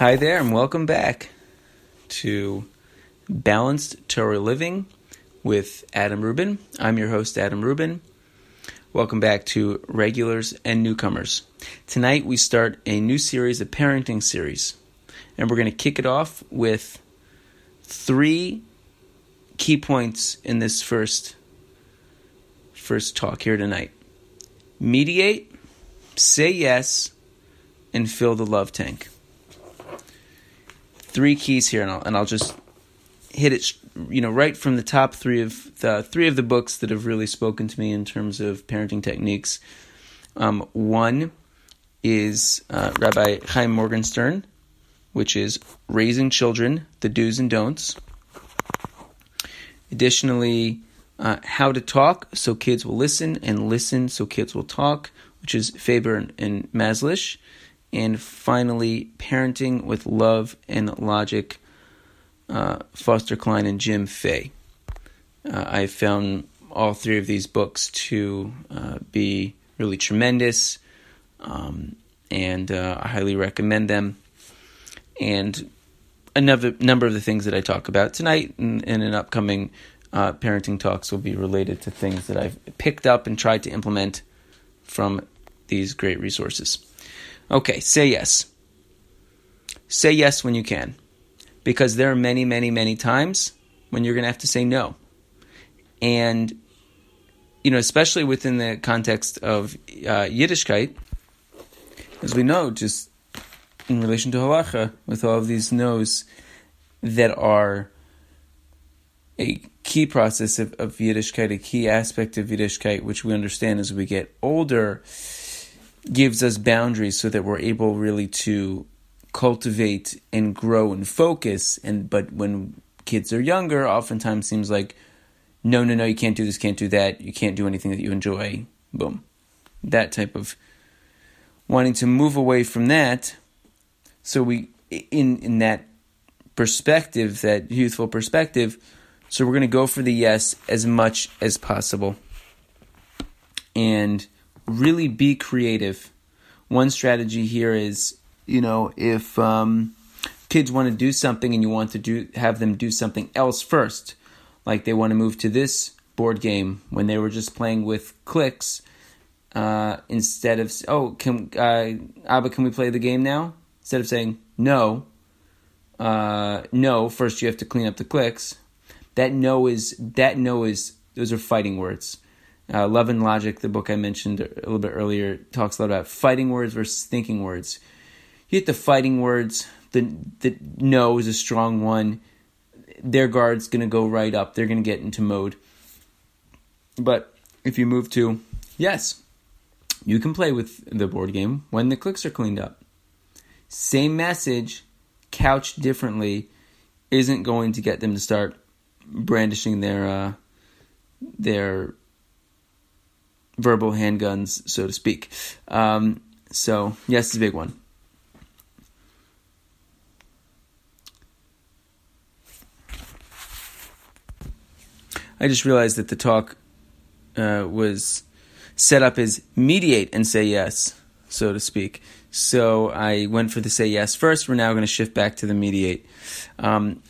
Hi there, and welcome back to Balanced Torah Living with Adam Rubin. I'm your host, Adam Rubin. Welcome back to regulars and newcomers. Tonight we start a new series, a parenting series, and we're going to kick it off with three key points in this first first talk here tonight. Mediate, say yes, and fill the love tank. Three keys here, and I'll, and I'll just hit it, you know, right from the top three of the three of the books that have really spoken to me in terms of parenting techniques. Um, one is uh, Rabbi Chaim Morgenstern, which is Raising Children: The Do's and Don'ts. Additionally, uh, How to Talk So Kids Will Listen and Listen So Kids Will Talk, which is Faber and, and Mazlish. And finally, Parenting with Love and Logic, uh, Foster Cline and Jim Fay. Uh, I found all three of these books to uh, be really tremendous, um, and uh, I highly recommend them. And another number of the things that I talk about tonight and, and in upcoming uh, parenting talks will be related to things that I've picked up and tried to implement from these great resources. Okay, say yes. Say yes when you can, because there are many, many, many times when you're going to have to say no. And, you know, especially within the context of uh, Yiddishkeit, as we know, just in relation to halacha, with all of these no's that are a key process of, of Yiddishkeit, a key aspect of Yiddishkeit, which we understand as we get older, gives us boundaries so that we're able really to cultivate and grow and focus. And but when kids are younger, oftentimes seems like, no, no, no, you can't do this, can't do that, you can't do anything that you enjoy. Boom, that type of wanting to move away from that. So we in in that perspective, that youthful perspective so we're going to go for the yes as much as possible. And really be creative. One strategy here is, you know, if um, kids want to do something and you want to do have them do something else first, like they want to move to this board game when they were just playing with clicks, uh, instead of oh can uh, Abba can we play the game now? Instead of saying no, uh, no first you have to clean up the clicks that no is that no is those are fighting words. Uh, Love and Logic, the book I mentioned a little bit earlier, talks a lot about fighting words versus thinking words. You hit the fighting words. The the no is a strong one. Their guard's gonna go right up. They're gonna get into mode. But if you move to yes, you can play with the board game when the clicks are cleaned up. Same message, couched differently, isn't going to get them to start brandishing their uh, their verbal handguns, so to speak. Um, so yes, it's a big one. I just realized that the talk uh, was set up as mediate and say yes, so to speak. So I went for the say yes first. We're now going to shift back to the mediate. Um,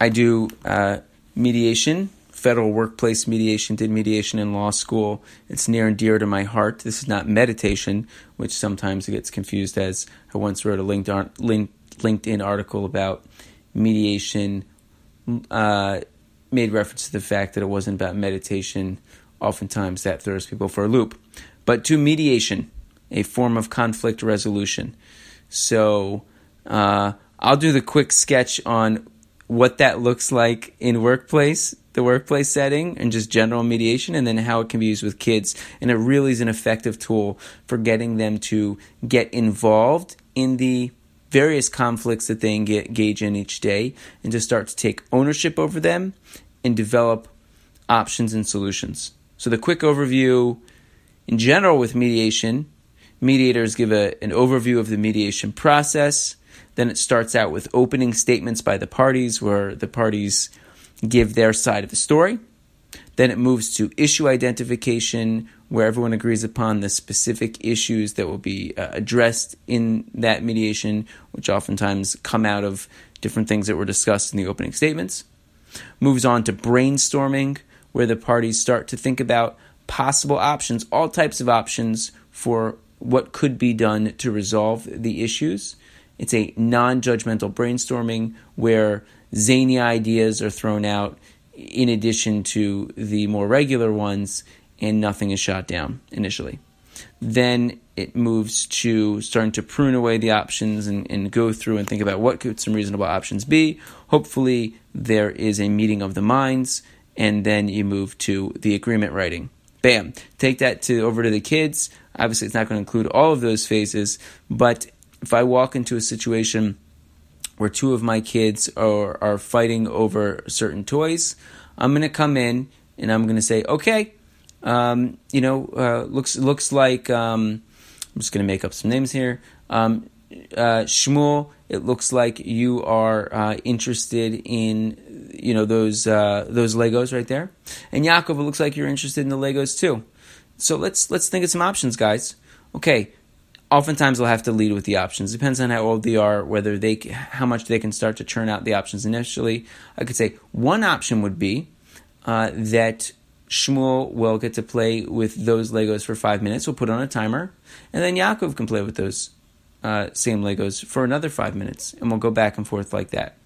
I do uh, mediation, federal workplace mediation, did mediation in law school. It's near and dear to my heart. This is not meditation, which sometimes gets confused as I once wrote a LinkedIn article about mediation, uh, made reference to the fact that it wasn't about meditation. Oftentimes that throws people for a loop. But to mediation, a form of conflict resolution. So uh, I'll do the quick sketch on what that looks like in workplace, the workplace setting, and just general mediation, and then how it can be used with kids. And it really is an effective tool for getting them to get involved in the various conflicts that they engage in each day and to start to take ownership over them and develop options and solutions. So, the quick overview in general with mediation mediators give a, an overview of the mediation process then it starts out with opening statements by the parties, where the parties give their side of the story. Then it moves to issue identification, where everyone agrees upon the specific issues that will be uh, addressed in that mediation, which oftentimes come out of different things that were discussed in the opening statements. Moves on to brainstorming, where the parties start to think about possible options, all types of options for what could be done to resolve the issues. It's a non judgmental brainstorming where zany ideas are thrown out in addition to the more regular ones, and nothing is shot down initially. Then it moves to starting to prune away the options and, and go through and think about what could some reasonable options be. Hopefully, there is a meeting of the minds, and then you move to the agreement writing. Bam! Take that to over to the kids. Obviously, it's not going to include all of those phases, but if I walk into a situation where two of my kids are, are fighting over certain toys, I'm going to come in and I'm going to say, okay, um, you know, uh, looks looks like um, I'm just going to make up some names here. Um, uh, Shmuel, it looks like you are uh, interested in you know those uh, those Legos right there, and Yaakov, it looks like you're interested in the Legos too. So let's let's think of some options, guys. Okay, oftentimes they'll have to lead with the options. Depends on how old they are, whether they how much they can start to churn out the options initially. I could say one option would be uh, that Shmuel will get to play with those Legos for five minutes. We'll put on a timer, and then Yaakov can play with those uh, same Legos for another five minutes, and we'll go back and forth like that.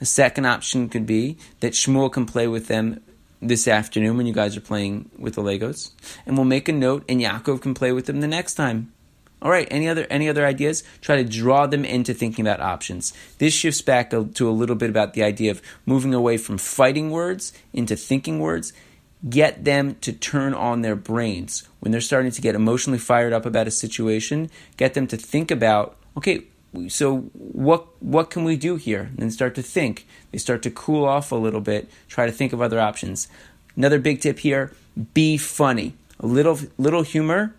A second option could be that Shmuel can play with them this afternoon when you guys are playing with the Legos, and we'll make a note, and Yaakov can play with them the next time. All right, any other any other ideas? Try to draw them into thinking about options. This shifts back to a little bit about the idea of moving away from fighting words into thinking words. Get them to turn on their brains when they're starting to get emotionally fired up about a situation. Get them to think about, okay, so what what can we do here? And then start to think. They start to cool off a little bit. Try to think of other options. Another big tip here: be funny. A little little humor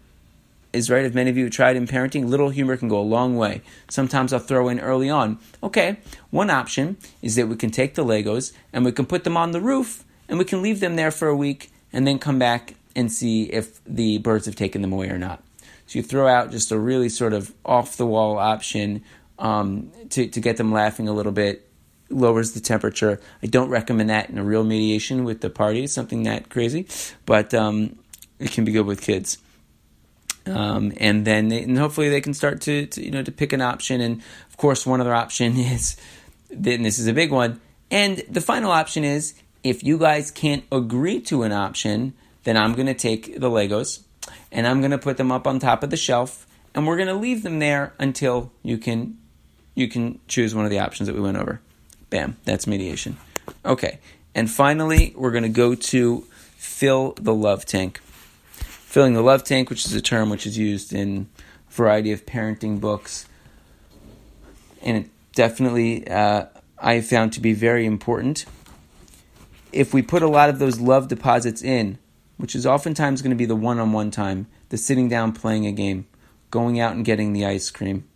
is right. If many of you have tried in parenting, little humor can go a long way. Sometimes I'll throw in early on. Okay, one option is that we can take the Legos and we can put them on the roof and we can leave them there for a week and then come back and see if the birds have taken them away or not. So you throw out just a really sort of off the wall option um, to, to get them laughing a little bit, lowers the temperature. I don't recommend that in a real mediation with the party, something that crazy, but um, it can be good with kids. Um, and then they, and hopefully they can start to, to, you know to pick an option. And of course, one other option is then this is a big one. And the final option is if you guys can't agree to an option, then I'm going to take the Legos and I'm going to put them up on top of the shelf, and we're going to leave them there until you can you can choose one of the options that we went over. Bam, that's mediation. Okay, and finally, we're going to go to fill the love tank filling the love tank, which is a term which is used in a variety of parenting books, and it definitely uh, I found to be very important. If we put a lot of those love deposits in, which is oftentimes going to be the one-on-one time, the sitting down playing a game, going out and getting the ice cream,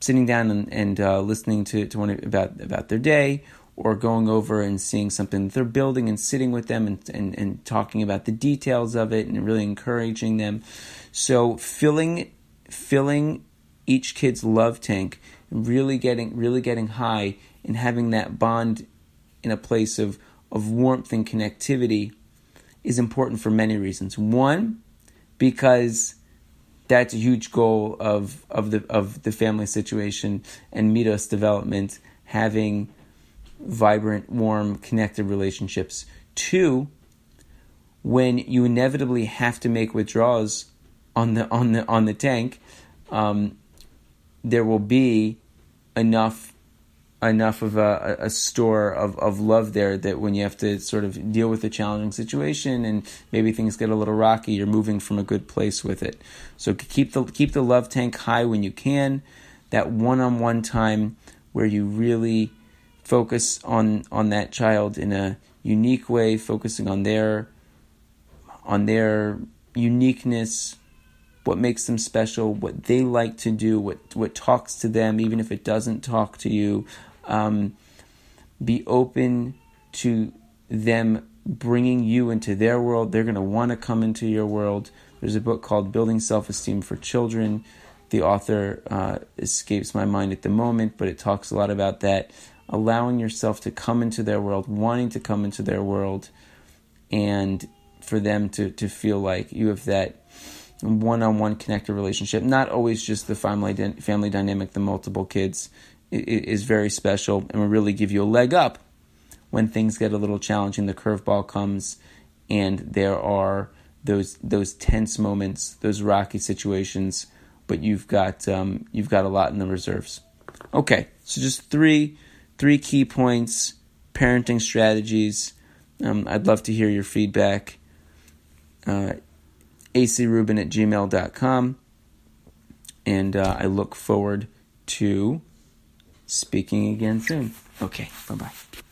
sitting down and, and uh, listening to, to one about about their day or going over and seeing something they're building and sitting with them and, and, and talking about the details of it and really encouraging them. So filling filling each kid's love tank, really getting really getting high and having that bond in a place of, of warmth and connectivity is important for many reasons. One, because that's a huge goal of, of the of the family situation and midos development, having vibrant, warm, connected relationships. Two, when you inevitably have to make withdrawals on the on the on the tank, um, there will be enough enough of a, a store of, of love there that when you have to sort of deal with a challenging situation and maybe things get a little rocky, you're moving from a good place with it. So keep the keep the love tank high when you can. That one on one time where you really focus on on that child in a unique way, focusing on their on their uniqueness, what makes them special, what they like to do, what what talks to them, even if it doesn't talk to you. Um, be open to them bringing you into their world. They're going to want to come into your world. There's a book called Building Self Esteem for Children. The author uh, escapes my mind at the moment, but it talks a lot about that. Allowing yourself to come into their world, wanting to come into their world, and for them to, to feel like you have that one on one connected relationship. Not always just the family, family dynamic, the multiple kids is very special and will really give you a leg up when things get a little challenging. The curveball comes and there are those those tense moments, those rocky situations, but you've got um, you've got a lot in the reserves. Okay, so just three three key points, parenting strategies. Um, I'd love to hear your feedback. Uh, acrubin at gmail.com. And uh, I look forward to speaking again soon. Okay, bye bye.